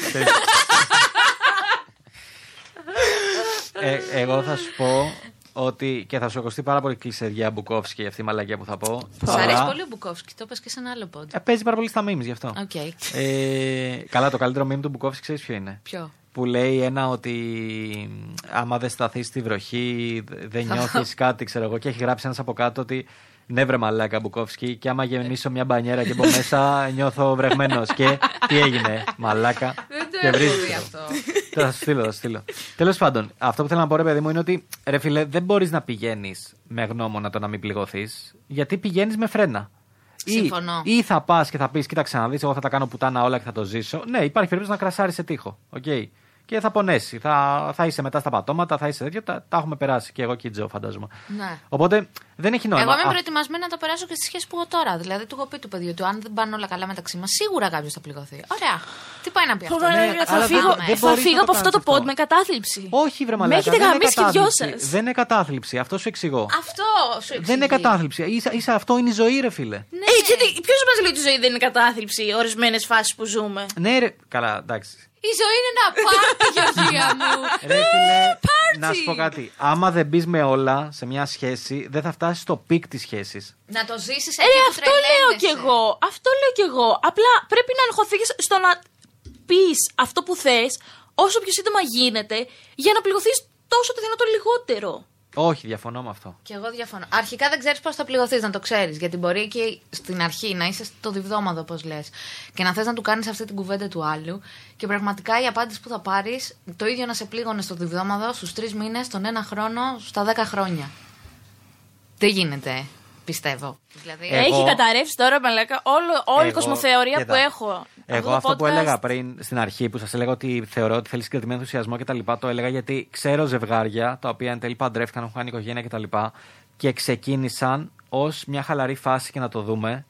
ε, εγώ θα σου πω ότι και θα σου ακουστεί πάρα πολύ κλισεδιά Μπουκόφσκι αυτή η μαλακία που θα πω. Σ' αλλά, αρέσει πολύ ο Μπουκόφσκι, το είπα και σε ένα άλλο pod. ε, παίζει πάρα πολύ στα memes γι' αυτό. Οκ. Ε, καλά, το καλύτερο meme του Μπουκόφσκι ξέρεις ποιο είναι; Ποιο; Που λέει ένα ότι άμα δεν σταθείς στη βροχή, δε- δεν νιώθεις κάτι, ξέρω εγώ. Και έχει γράψει ένας από κάτω ότι ναι, βρε μαλάκα Μπουκόφσκι. Και άμα γεμίσω μια μπανιέρα και μπω μέσα, νιώθω βρεγμένος. και τι έγινε, μαλάκα. Δεν το και έχω βρίζεις, δει ξέρω. αυτό. Θα σου στείλω, θα σου στείλω. Τέλος πάντων, αυτό που θέλω να πω, ρε παιδί μου, είναι ότι ρε φίλε, δεν μπορείς να πηγαίνεις με γνώμονα το να μην πληγωθείς, γιατί πηγαίνεις με φρένα. Ή, Συμφωνώ. ή θα πας και θα πεις, κοίταξε να δεις, εγώ θα τα κάνω πουτάνα όλα και θα το ζήσω. Ναι, υπάρχει περίπτωση να κρασάρεις σε τείχο. Okay. Και θα πονέσει. Θα, θα είσαι μετά στα πατώματα, θα είσαι τέτοιο. Τα, τα έχουμε περάσει και εγώ και η Τζο, φαντάζομαι. Ναι. Οπότε δεν έχει νόημα. Εγώ είμαι Α, προετοιμασμένη να το περάσω και στη σχέση που έχω τώρα. Δηλαδή, του έχω πει του παιδιού του, αν δεν πάνε όλα καλά μεταξύ μας, σίγουρα κάποιος θα πληγωθεί. Ωραία. Τι πάει να πει αυτό; Φοβάμαι, ναι, θα αλλά φύγω, δεν- δεν θα μπορείς φύγω να από το αυτό το κάνεις pod αυτό. με κατάθλιψη. όχι, βρε Με μαλάκα. έχετε δεν είναι γαμίσει και δυο κατάθλιψη. σας. Δεν είναι κατάθλιψη. Αυτό σου εξηγώ. Αυτό σου εξηγεί. Δεν είναι κατάθλιψη. Ίσα, ίσα αυτό είναι η ζωή, ρε φίλε. Ναι. Ε, γιατί ποιος μας λέει ότι η ζωή δεν είναι κατάθλιψη, ορισμένες φάσεις που ζούμε; Ναι, ρε. Καλά, εντάξει. Η ζωή είναι ένα πάρτι, Γεωργία μου. Ρε φίλε, Party! να σου πω κάτι. Άμα δεν μπεις με όλα σε μια σχέση, δεν θα φτάσεις στο peak της σχέσης. να το ζήσεις Ε, εκεί που αυτό λέω κι τρελαίνεσαι. εγώ. Αυτό λέω κι εγώ. Απλά πρέπει να αγχωθείς στο να πεις αυτό που θες όσο πιο σύντομα γίνεται για να πληγωθείς τόσο το δυνατόν λιγότερο. Όχι, διαφωνώ με αυτό. Και εγώ διαφωνώ. Αρχικά δεν ξέρεις πώς θα πληγωθείς, να το ξέρεις. Γιατί μπορεί και στην αρχή να είσαι στο διβδόματο, όπως λες, και να θες να του κάνεις αυτή την κουβέντα του άλλου. Και πραγματικά η απάντηση που θα πάρεις, το ίδιο να σε πλήγωνε στο διβδόματο στους τρεις μήνες, τον ένα χρόνο, στα δέκα χρόνια. Δεν γίνεται, πιστεύω. Δηλαδή, Ε, Εγώ- Έχει καταρρεύσει τώρα, μαλάκα, όλο, όλη η Εγώ- κοσμοθεωρία κοίτα, που έχω. Εγώ το αυτό που podcast- έλεγα πριν στην αρχή, που σας έλεγα ότι θεωρώ ότι θέλεις συγκρατημένο ενθουσιασμό κτλ. Το έλεγα γιατί ξέρω ζευγάρια τα οποία εν τέλει παντρεύτηκαν, έχουν κάνει οικογένεια κτλ. Και ξεκίνησαν ως μια χαλαρή φάση και να το δούμε.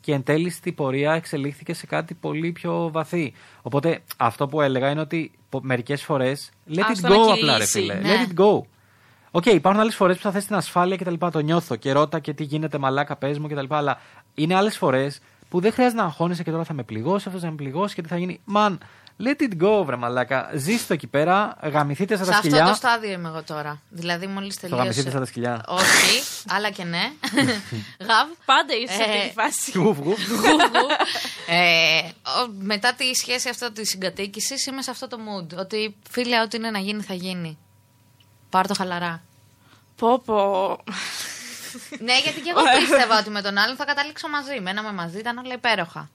Και εν τέλει στην πορεία εξελίχθηκε σε κάτι πολύ πιο βαθύ. Οπότε αυτό που έλεγα είναι ότι μερικές φορές let Ας it το να go απλά, ρε κυλήσει, φίλε. ναι. Let it go. Οκ, υπάρχουν άλλες φορές που θα θες την ασφάλεια κτλ. Το νιώθω και ρώτα και τι γίνεται, μαλάκα, πες μου κτλ. Αλλά είναι άλλες φορές που δεν χρειάζεται να αγχώνεσαι και τώρα θα με πληγώσει, αυτός θα με πληγώσει και τι θα γίνει. Man, Let it go, βρε μαλάκα. Ζήστε εκεί πέρα, γαμηθείτε στα Σε τα αυτό σκυλιά. το στάδιο είμαι εγώ τώρα. Δηλαδή, μόλις Θα γαμηθείτε τελείωσε. στα τα σκυλιά. Όχι, αλλά και ναι. <laughs> Γαβ. Πάντα είσαι σε αυτή Ε, τη φάση. Γουφ, γουφ. <laughs> ε, ο- μετά τη σχέση αυτό τη συγκατοίκηση είμαι σε αυτό το mood. Ότι φίλε, ό,τι είναι να γίνει, θα γίνει. Πάρ το χαλαρά. Πω πω. ναι, γιατί και εγώ πίστευα ότι με τον άλλον θα καταλήξω μαζί. Μέναμε μαζί, ήταν όλα υπέροχα.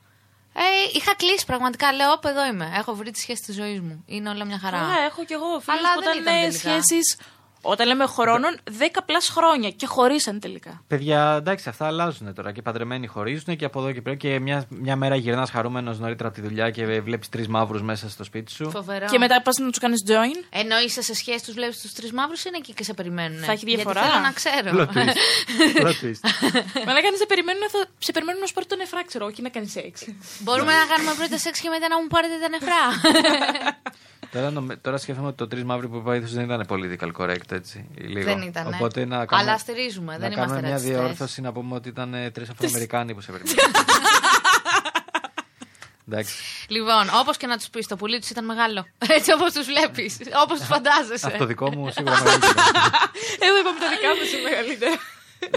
Ε, είχα κλείσει πραγματικά. Λέω, Όπ, εδώ είμαι. Έχω βρει τη σχέση της ζωής μου. Είναι όλα μια χαρά. Καλά, έχω κι εγώ φίλους Αλλά που δεν ήταν ήταν ε, τελικά. σχέσεις Όταν λέμε χρόνων, 10 plus χρόνια και χωρίσαν τελικά. Παιδιά, εντάξει, αυτά αλλάζουν τώρα. Και οι παντρεμένοι χωρίζουν και από εδώ και πέρα. Και μια, μια μέρα γυρνάς χαρούμενος νωρίτερα από τη δουλειά και βλέπεις τρεις μαύρους μέσα στο σπίτι σου. Φοβερό. Και μετά πας να τους κάνεις join. Ενώ είσαι σε σχέση, τους βλέπεις τους τρεις μαύρους είναι εκεί και σε περιμένουν. Θα έχει διαφορά. Γιατί θέλω να ξέρω. Plot twist. Plot twist. Μα να κάνεις σε περιμένουν, θα- σε περιμένουν να σου πάρει το νεφρά, ξέρω, όχι να κάνεις σεξ. Μπορούμε να κάνουμε πρώτα σεξ και μετά να μου πάρετε τα νεφρά. <laughs> τώρα, νομι- τώρα σκέφτομαι ότι το τρεις μαύροι που είπα ίσως δεν ήταν political correct έτσι. Λίγο. Δεν ήταν. Οπότε να κάνουμε, Αλλά στηρίζουμε, να δεν κάνουμε είμαστε μια ρατσιστές. διόρθωση να πούμε ότι ήταν τρεις Αφροαμερικάνοι που σε περιμένουν. <laughs> Εντάξει. λοιπόν, όπως και να τους πεις, το πουλί τους ήταν μεγάλο. <laughs> Έτσι όπως τους βλέπεις. Όπως τους φαντάζεσαι. Αυτό δικό μου σίγουρα μεγαλύτερο. <laughs> Εδώ είπαμε τα δικά μου είναι μεγαλύτερα.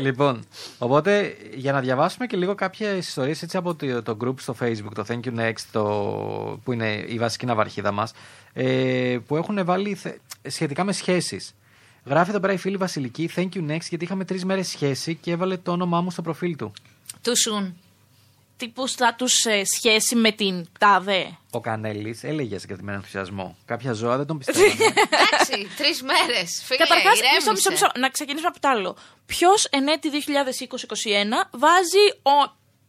Λοιπόν, οπότε για να διαβάσουμε και λίγο κάποιες ιστορίες έτσι από το, το group στο facebook, το Thank You Next, το, που είναι η βασική ναυαρχίδα μας, ε, που έχουν βάλει θε- σχετικά με σχέσεις. Γράφει εδώ πέρα η φίλη Βασιλική, Thank You Next, γιατί είχαμε τρεις μέρες σχέση και έβαλε το όνομά μου στο προφίλ του. Του σουν. Τύπους στάτου σχέση με την τάδε; Ο Κανέλης έλεγε για συγκρατημένο ενθουσιασμό. Κάποια ζώα δεν τον <laughs> πιστεύανε. Εντάξει, τρεις μέρες. Φίλε, Καταρχάς, μισό, ηρέμησε. μισό, μισό, να ξεκινήσουμε από το άλλο. Ποιος εν έτη 2020-2021 βάζει ο,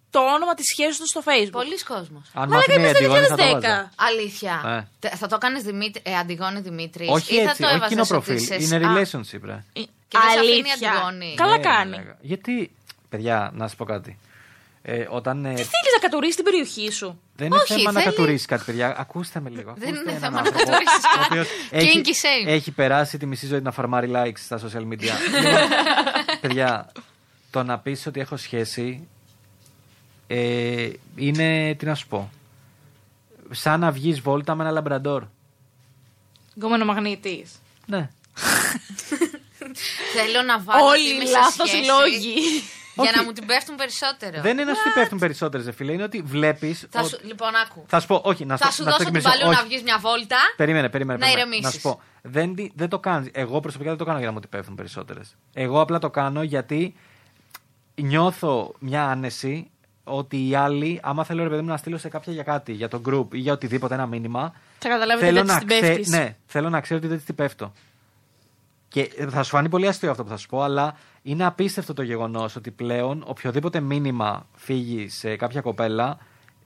το όνομα της σχέσης του στο Facebook; Πολλοί κόσμος. Αν Μα μάθαινε η λέγαμε Αντιγόνη το θα το 2010. βάζα. Αλήθεια. Ε. Τε- Θα το κάνεις Δημήτρη, ε, Αντιγόνη Δημήτρης. Όχι ή θα έτσι, το όχι έβαζες κοινό ότι προφίλ. είσαι- Είναι Α, relationship, ρε. Ε, Και δεν σε αφήνει Αλήθεια. Αντιγόνη. Καλά Ναι, κάνει. λέγα. Γιατί, παιδιά, να σας πω κάτι. Ε, όταν, ε, Τι θέλεις να κατουρίσει την περιοχή σου; δεν είναι Όχι, θέμα να θέλει- κατουρίσει κάτι, παιδιά. Ακούστε με λίγο. Δεν Ακούστε είναι έναν θέμα να άνθρωπο κατουρίσεις ο κάτι. οποίος έχει, Kinky shame. έχει περάσει τη μισή ζωή να φαρμάρει likes στα social media. <laughs> Λοιπόν, παιδιά, το να πεις ότι έχω σχέση ε, είναι, τι να σου πω, σαν να βγεις βόλτα με ένα λαμπραντόρ. Γκόμενο μαγνήτης. Ναι. <laughs> Θέλω να βάλω ότι είμαι Όλοι σε λάθος σχέση λόγοι. Για Όχι. να μου την πέφτουν περισσότερο. Δεν είναι να σου πέφτουν περισσότερε, φίλε. Είναι ότι βλέπεις. Θα σου, λοιπόν, άκου. Θα σου πω, όχι, να Θα σου, σου να δώσω το την εκμεταλλευτώ. παλιού να Όχι. βγεις μια βόλτα. Περίμενε, περίμενε. Να περίμενε. ηρεμήσεις. Να σου πω. Δεν, τη- δεν το κάνεις. Εγώ προσωπικά δεν το κάνω για να μου την πέφτουν περισσότερες. Εγώ απλά το κάνω γιατί νιώθω μια άνεση ότι οι άλλοι, άμα θέλω ρε παιδί μου να στείλω σε κάποια για κάτι, για το group ή για οτιδήποτε ένα μήνυμα. Θα καταλάβετε θέλω ότι να δεν την ξέ- πέφτεις. Ναι, θέλω να ξέρω ότι δεν την πέφτω. Και θα σου φανεί πολύ αστείο αυτό που θα σου πω, αλλά είναι απίστευτο το γεγονός ότι πλέον οποιοδήποτε μήνυμα φύγει σε κάποια κοπέλα,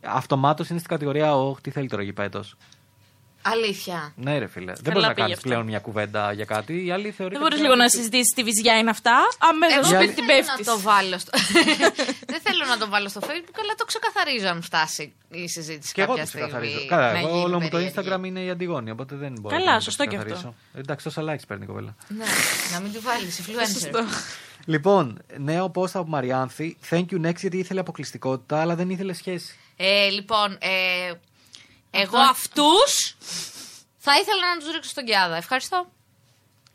αυτομάτως είναι στην κατηγορία Ωχ, τι θέλει τώρα γηπέτος. Αλήθεια. Ναι, ρε φίλε. δεν Καλά μπορείς να πήγε κάνεις αυτό. πλέον μια κουβέντα για κάτι. Οι άλλοι θεωρούν. Δεν μπορείς λίγο να συζητήσεις τι βυζιά είναι αυτά. Αμέσω Εγώ σπίτι δεν την θέλω να πέφτεις. το βάλω στο... <laughs> δεν θέλω να το βάλω στο facebook, αλλά το ξεκαθαρίζω αν φτάσει η συζήτηση Και εγώ κάποια το στιγμή. ξεκαθαρίζω. Καλά, να εγώ γίνει όλο μου το περίεργη. Instagram είναι η Αντιγόνη, οπότε δεν μπορώ Καλά, να το σωστό και αυτό. ξεκαθαρίσω. Εντάξει, τόσα likes παίρνει η κοπέλα. Ναι, να μην τη βάλεις influencer. Σωστό. Λοιπόν, νέο post από Μαριάνθη. Thank you next γιατί ήθελε αποκλειστικότητα, αλλά δεν ήθελε σχέση. Ε, λοιπόν, ε, εγώ Αυτό- αυτούς θα ήθελα να τους ρίξω στον Κιάδα. Ευχαριστώ.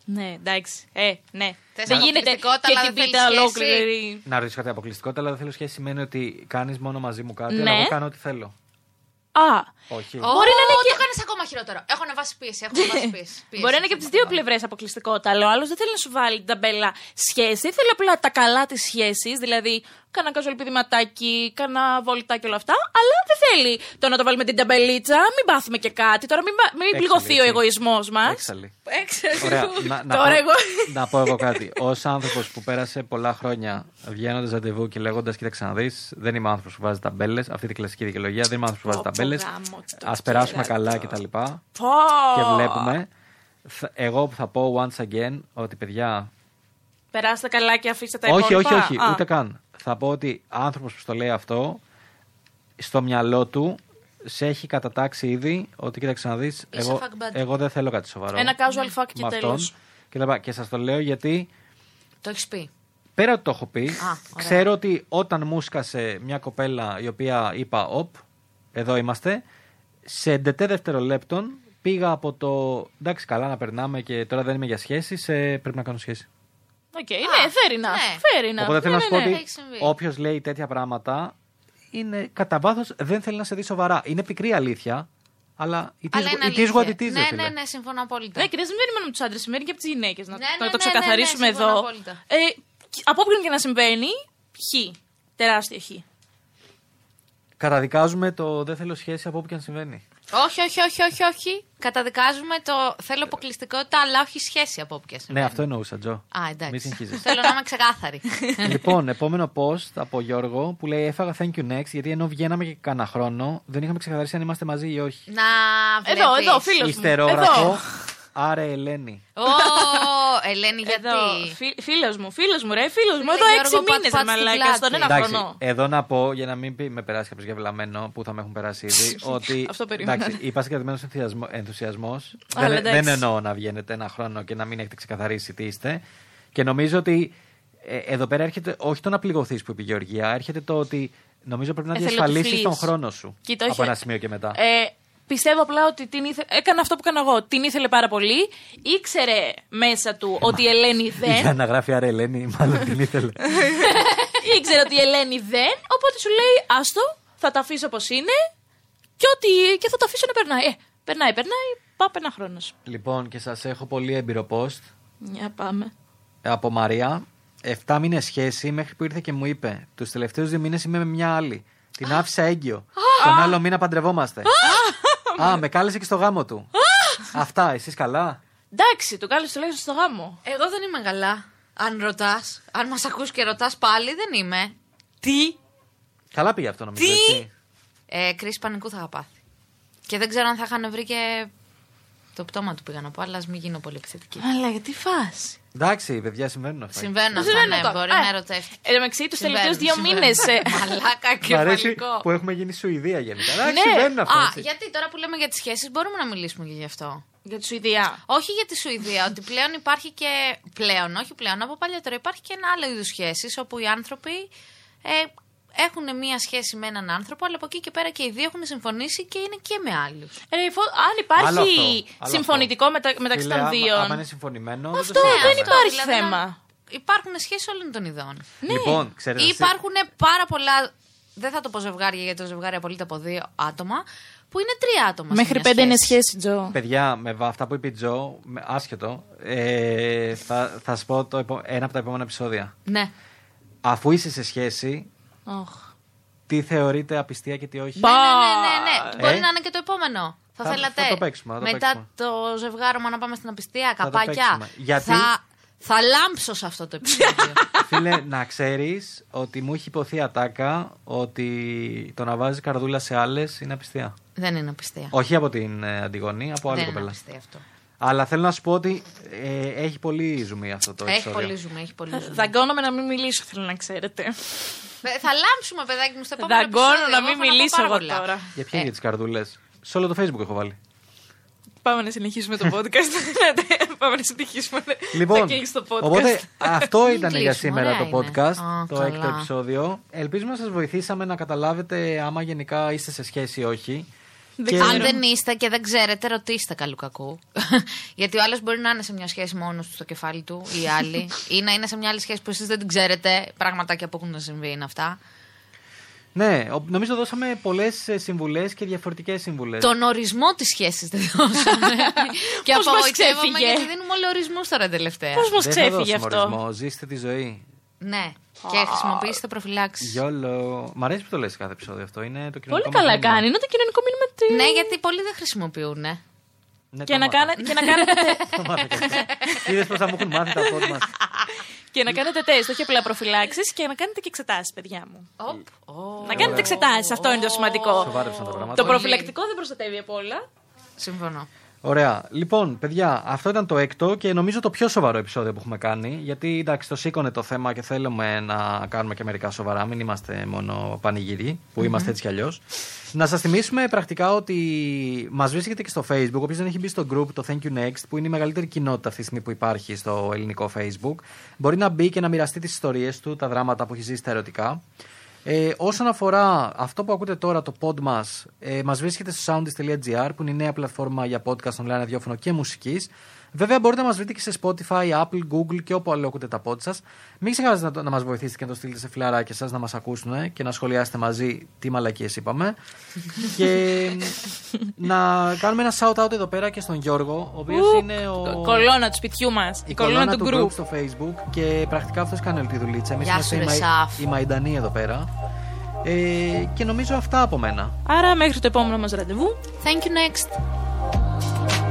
Ναι, εντάξει. Ε, ναι. Θες Δεν γίνεται αποκλειστικότητα, και αλλά την δεν πείτε θέλεις ολόκληρη. Να ρωτήσω κάτι αποκλειστικότητα, αλλά δεν θέλω σχέση. Σημαίνει ότι κάνεις μόνο μαζί μου κάτι, αλλά Ναι. εγώ κάνω ό,τι θέλω. Α, Όχι. Μπορεί να είναι και. και- Το κάνεις ακόμα χειρότερο. Έχω ανεβάσει πίεση. Έχω ανεβάσει <laughs> πίεση. Πίεση. Μπορεί να είναι και από τις δύο πλευρές αποκλειστικότητα, αλλά ο άλλος δεν θέλει να σου βάλει την ταμπέλα σχέση. Θέλει απλά τα καλά της σχέσης, δηλαδή κάνα casual πηδηματάκι, κάνα βολτάκι όλα αυτά, αλλά δεν θέλει το να το βάλουμε την ταμπελίτσα, μην πάθουμε και κάτι. Τώρα μην, πα- μην Έξαλλη, πληγωθεί ο έτσι. εγωισμός μας. Έξαλλη. Έξαλλη. Ωραία. <laughs> να, να, Τώρα πω, εγώ. να πω εγώ κάτι. Ω άνθρωπος που πέρασε πολλά χρόνια βγαίνοντας ραντεβού και λέγοντας: Κοίταξε να δεις, δεν είμαι άνθρωπος που βάζει ταμπέλες. Αυτή τη κλασική δικαιολογία. Δεν είμαι άνθρωπος που βάζει Πω, πω, ταμπέλες. γάμο το Α περάσουμε κέρατο. καλά κτλ. Πω. Και βλέπουμε. Θα- Εγώ που θα πω once again ότι παιδιά. Περάστε καλά και αφήστε τα όχι, υπόλοιπα. όχι, όχι, Α. ούτε καν. Θα πω ότι άνθρωπος που στο λέει αυτό, στο μυαλό του σε έχει κατατάξει ήδη ότι κοίταξε να δεις. Εγώ, fuck buddy. εγώ δεν θέλω κάτι σοβαρό. Ένα casual fuck και με τέλος. αυτόν. Και, τα λοιπά. και σας το λέω γιατί Το έχεις πει. πέρα ότι το έχω πει, ωραία. ξέρω ότι όταν μου σκασε μια κοπέλα η οποία είπα, οπ, εδώ είμαστε, σε ντετέ δευτερολέπτων πήγα από το εντάξει, καλά να περνάμε και τώρα δεν είμαι για σχέση, σε πρέπει να κάνω σχέση. Οκ, ναι, fair enough. ναι. Fair enough. Οπότε θέλω Ναι, να σου ναι, πω ναι. ότι Έχει συμβεί. όποιος λέει τέτοια πράγματα είναι κατά βάθος δεν θέλει να σε δει σοβαρά. Είναι πικρή αλήθεια, αλλά it is, Αλλά είναι it is αλήθεια. what it is, Ναι, ρε φίλε. ναι, ναι, συμφωνώ απόλυτα. Ναι, και δεν συμβαίνει μόνο με τους άντρες, συμβαίνει και από τις γυναίκες. Να, Ναι, να ναι, το ναι, ναι, ξεκαθαρίσουμε ναι, συμφωνώ εδώ. απόλυτα. Ε, από όποιον και να συμβαίνει, χ. Τεράστια χ. Καταδικάζουμε το δεν θέλω σχέση από όπου και αν συμβαίνει. Όχι, όχι, όχι, όχι, όχι. Καταδικάζουμε το θέλω αποκλειστικότητα, αλλά όχι σχέση από όποια Ναι, συμβαίνει. αυτό εννοούσα, Τζο. Α, Μη εντάξει. συγχύζεσαι. Θέλω να είμαι ξεκάθαρη. <laughs> λοιπόν, επόμενο post από Γιώργο που λέει Έφαγα thank you next γιατί ενώ βγαίναμε και κανένα χρόνο δεν είχαμε ξεκαθαρίσει αν είμαστε μαζί ή όχι. να Εδώ, βλέπεις. εδώ, φίλος μου. Ιστερόγραφο. Εδώ. Άρα Ελένη. Ω, Ελένη, γιατί; Εδώ, φίλος μου, φίλος μου, ρε, φίλος μου. Φίλε Εδώ Γιώργο, έξι πατ, μήνες πατ με στην μαλάκας πλάτη. στον ένα Εντάξει, χρόνο. εδώ να πω για να μην πει, με περάσει κάποιος γευλαμένο που θα με έχουν περάσει ήδη. <laughs> ότι. Αυτό περίμενα. Εντάξει, είπα συγκρατημένο ενθουσιασμός. Αλλά Δεν, εντάξει. δεν εννοώ να βγαίνετε ένα χρόνο και να μην έχετε ξεκαθαρίσει τι είστε. Και νομίζω ότι ε, εδώ πέρα έρχεται όχι το να πληγωθείς που είπε η Γεωργία, έρχεται το ότι νομίζω πρέπει να Εθελοτυφλείς. διασφαλίσεις τον χρόνο σου. Κοίτα, από όχι. ένα σημείο και μετά. Ε, πιστεύω απλά ότι την ήθε... έκανα αυτό που έκανα εγώ. Την ήθελε πάρα πολύ. Ήξερε μέσα του ότι η Ελένη <laughs> δεν. Για να γράφει άρα Ελένη, μάλλον την ήθελε. <laughs> Ήξερε ότι η Ελένη δεν. Οπότε σου λέει, άστο, θα τα αφήσω όπως είναι. Και, ότι... και θα το αφήσω να περνάει. Ε, περνάει, περνάει. Πάμε ένα χρόνος. λοιπόν, και σας έχω πολύ έμπειρο post Για πάμε. από Μαρία. 7 μήνες σχέση μέχρι που ήρθε και μου είπε: Τους τελευταίους δύο μήνες είμαι με μια άλλη. Την άφησα έγκυο. Τον άλλο μήνα παντρευόμαστε. Α, με κάλεσε και στο γάμο του. Αυτά, εσείς καλά; Εντάξει, το κάλεσε τουλάχιστον στο γάμο. Εγώ δεν είμαι καλά. Αν ρωτάς, αν μας ακούς και ρωτάς πάλι, δεν είμαι. Τι; Καλά πήγε αυτό νομίζω. Τι; Έτσι. Ε, κρίση πανικού θα είχα πάθει. Και δεν ξέρω αν θα είχαν βρει και το πτώμα του πήγα να πω, αλλά ας μην γίνω πολύ επιθετική. Αλλά γιατί φάση. Εντάξει, παιδιά, συμβαίνουν αυτά. Συμβαίνουν αυτά, Συμβαίνουν ναι, τώρα. μπορεί Α, να ερωτεύτηκε. Εν τω μεταξύ, τους Συμβαίνουν, τελευταίου δύο συμβαίνουν. μήνες. <laughs> Μαλάκα Μ' αρέσει κεφαλικό. που έχουμε γίνει Σουηδία γενικά. Εντάξει, Ναι. συμβαίνουν αυτά. Α, έτσι. γιατί τώρα που λέμε για τις σχέσεις, μπορούμε να μιλήσουμε και γι' αυτό. Για τη Σουηδία. Όχι για τη Σουηδία, ότι πλέον υπάρχει και. Πλέον, όχι πλέον, από παλιότερα υπάρχει και ένα άλλο είδου σχέσει όπου οι άνθρωποι ε, έχουν μία σχέση με έναν άνθρωπο, αλλά από εκεί και πέρα και οι δύο έχουν συμφωνήσει και είναι και με άλλους. Ε, φο- αν Άλλο υπάρχει αυτό, άλλο συμφωνητικό μετα- μεταξύ Φίλε, των άμα- δύο. Άμα είναι συμφωνημένο. Αυτό το δεν συζητάμε. υπάρχει Δηλαδή, θέμα. να- Υπάρχουν σχέσεις όλων των ειδών. Λοιπόν, ξέρετε. εσείς- Υπάρχουν πάρα πολλά. Δεν θα το πω ζευγάρια γιατί το ζευγάρι απολύτω από δύο άτομα, που είναι τρία άτομα. σε Μέχρι μια πέντε είναι σχέση. σχέση, Τζο. Παιδιά, με βα- αυτά που είπε η Τζο, με- άσχετο, ε, θα, θα σου πω το, επο- ένα από τα επόμενα επεισόδια. Ναι. Αφού είσαι σε σχέση, Οχ. τι θεωρείται απιστία και τι όχι; Μπα. Ναι, ναι, ναι, ναι. Μπορεί Ε. να είναι και το επόμενο. Θα, Θα- θέλατε θα το παίξουμε, θα το μετά παίξουμε. το ζευγάρωμα να πάμε στην απιστία, Θα το καπάκια. παίξουμε. Γιατί- Θα, θα λάμψω σε αυτό το επεισόδιο. <laughs> Φίλε, να ξέρεις ότι μου έχει υποθεί ατάκα ότι το να βάζεις καρδούλα σε άλλες είναι απιστία. Δεν είναι απιστία. Όχι από την ε, Αντιγονή, από άλλη Δεν είναι κοπέλα. απιστία αυτό. Αλλά θέλω να σου πω ότι ε, έχει πολύ ζουμί αυτό το Έχει επεισόδιο. πολύ ζουμί, έχει πολύ ζουμί. Δαγκώνομαι να μην μιλήσω, θέλω να ξέρετε. Ε, Θα λάμψουμε, παιδάκι μου, στο επόμενο Δαγκώνω επεισόδιο. να Εγώ μην έχω πω μιλήσω πάρα εγώ πολλά. τώρα. Για ποια Ε. για τι καρδούλες; Σε όλο το Facebook έχω βάλει. Πάμε να συνεχίσουμε το podcast. <laughs> Πάμε να συνεχίσουμε. Θα Λοιπόν, κλείσει το podcast. οπότε <laughs> αυτό ήταν για κλείσουμε, σήμερα ωραία το είναι. podcast, Α, το καλά. έκτο επεισόδιο. Ελπίζουμε να σας βοηθήσαμε να καταλάβετε άμα γενικά είστε σε σχέση ή όχι. Δεν Και- ξέρω. Αν δεν είστε και δεν ξέρετε, ρωτήστε καλού κακού. <laughs> Γιατί ο άλλος μπορεί να είναι σε μια σχέση μόνος του στο κεφάλι του ή οι άλλοι, ή να είναι σε μια άλλη σχέση που εσείς δεν την ξέρετε. Πραγματάκια που έχουν να συμβεί είναι αυτά. Ναι, ο- νομίζω δώσαμε πολλές ε, συμβουλές και διαφορετικές συμβουλές. Τον ορισμό της σχέσης δεν δώσαμε. <laughs> και Πώς μας απογοητεύομαι ξέφυγε; γιατί δίνουμε όλοι ορισμού τώρα τελευταία. Πώς μας Δεν θα ξέφυγε δώσουμε αυτό; ορισμό, ζήστε τη ζωή. Ναι, και χρησιμοποιήστε προφυλάξει. Γιόλο. Μ' αρέσει που το λες σε κάθε επεισόδιο αυτό. Είναι το κοινωνικό Πολύ καλά μας μήνυμα. κάνει. Είναι το κοινωνικό μήνυμα τη. Ναι, γιατί πολλοί δεν χρησιμοποιούν. Ναι. Ναι, Και το να, μάθα. κάνετε, και, να κάνετε, <laughs> Το μάθα και αυτό. Είδες πώς θα μου έχουν μάθει τα πόδια μας. και να κάνετε τεστ, όχι απλά προφυλάξεις και να κάνετε και εξετάσεις, παιδιά μου. Οπ. Ω. Να κάνετε εξετάσεις, αυτό είναι το σημαντικό. Σοβάρεψαν τα πράγματα. Το προφυλακτικό δεν προστατεύει από όλα. Συμφωνώ. Ωραία. Λοιπόν, παιδιά, αυτό ήταν το έκτο και νομίζω το πιο σοβαρό επεισόδιο που έχουμε κάνει. Γιατί εντάξει, το σήκωνε το θέμα και θέλουμε να κάνουμε και μερικά σοβαρά. Μην είμαστε μόνο πανηγυροί, που είμαστε έτσι κι αλλιώς. Να σας θυμίσουμε πρακτικά ότι μας βρίσκεται και στο Facebook. Όποιο δεν έχει μπει στο group, το Thank You Next, που είναι η μεγαλύτερη κοινότητα αυτή τη στιγμή που υπάρχει στο ελληνικό Facebook, μπορεί να μπει και να μοιραστεί τις ιστορίες του, τα δράματα που έχει ζήσει τα ερωτικά. Ε, όσον αφορά αυτό που ακούτε τώρα, το pod μας, ε, μας βρίσκεται στο soundist.gr που είναι η νέα πλατφόρμα για podcast online ραδιόφωνο και μουσικής. Βέβαια μπορείτε να μας βρείτε και σε Spotify, Apple, Google και όπου άλλο ακούτε τα pod σας. Μην ξεχάσετε να, το- να μας βοηθήσετε και να το στείλετε σε φιλαράκια σας να μας ακούσουν ε, και να σχολιάσετε μαζί τι μαλακίες είπαμε. <laughs> και να κάνουμε ένα shout out εδώ πέρα και στον Γιώργο, ο οποίος Ου, είναι ο... Κολόνα του σπιτιού μας. Η Κολόνα κολόνα του του group. group στο facebook και πρακτικά αυτός κάνει όλη τη δουλίτσα. Εμείς Γεια είμαστε σου, η, ρε, Μαϊ- Σαφ. η Μαϊντανή εδώ πέρα. Ε, και νομίζω αυτά από μένα. Άρα μέχρι το επόμενο μας ραντεβού. Thank you next.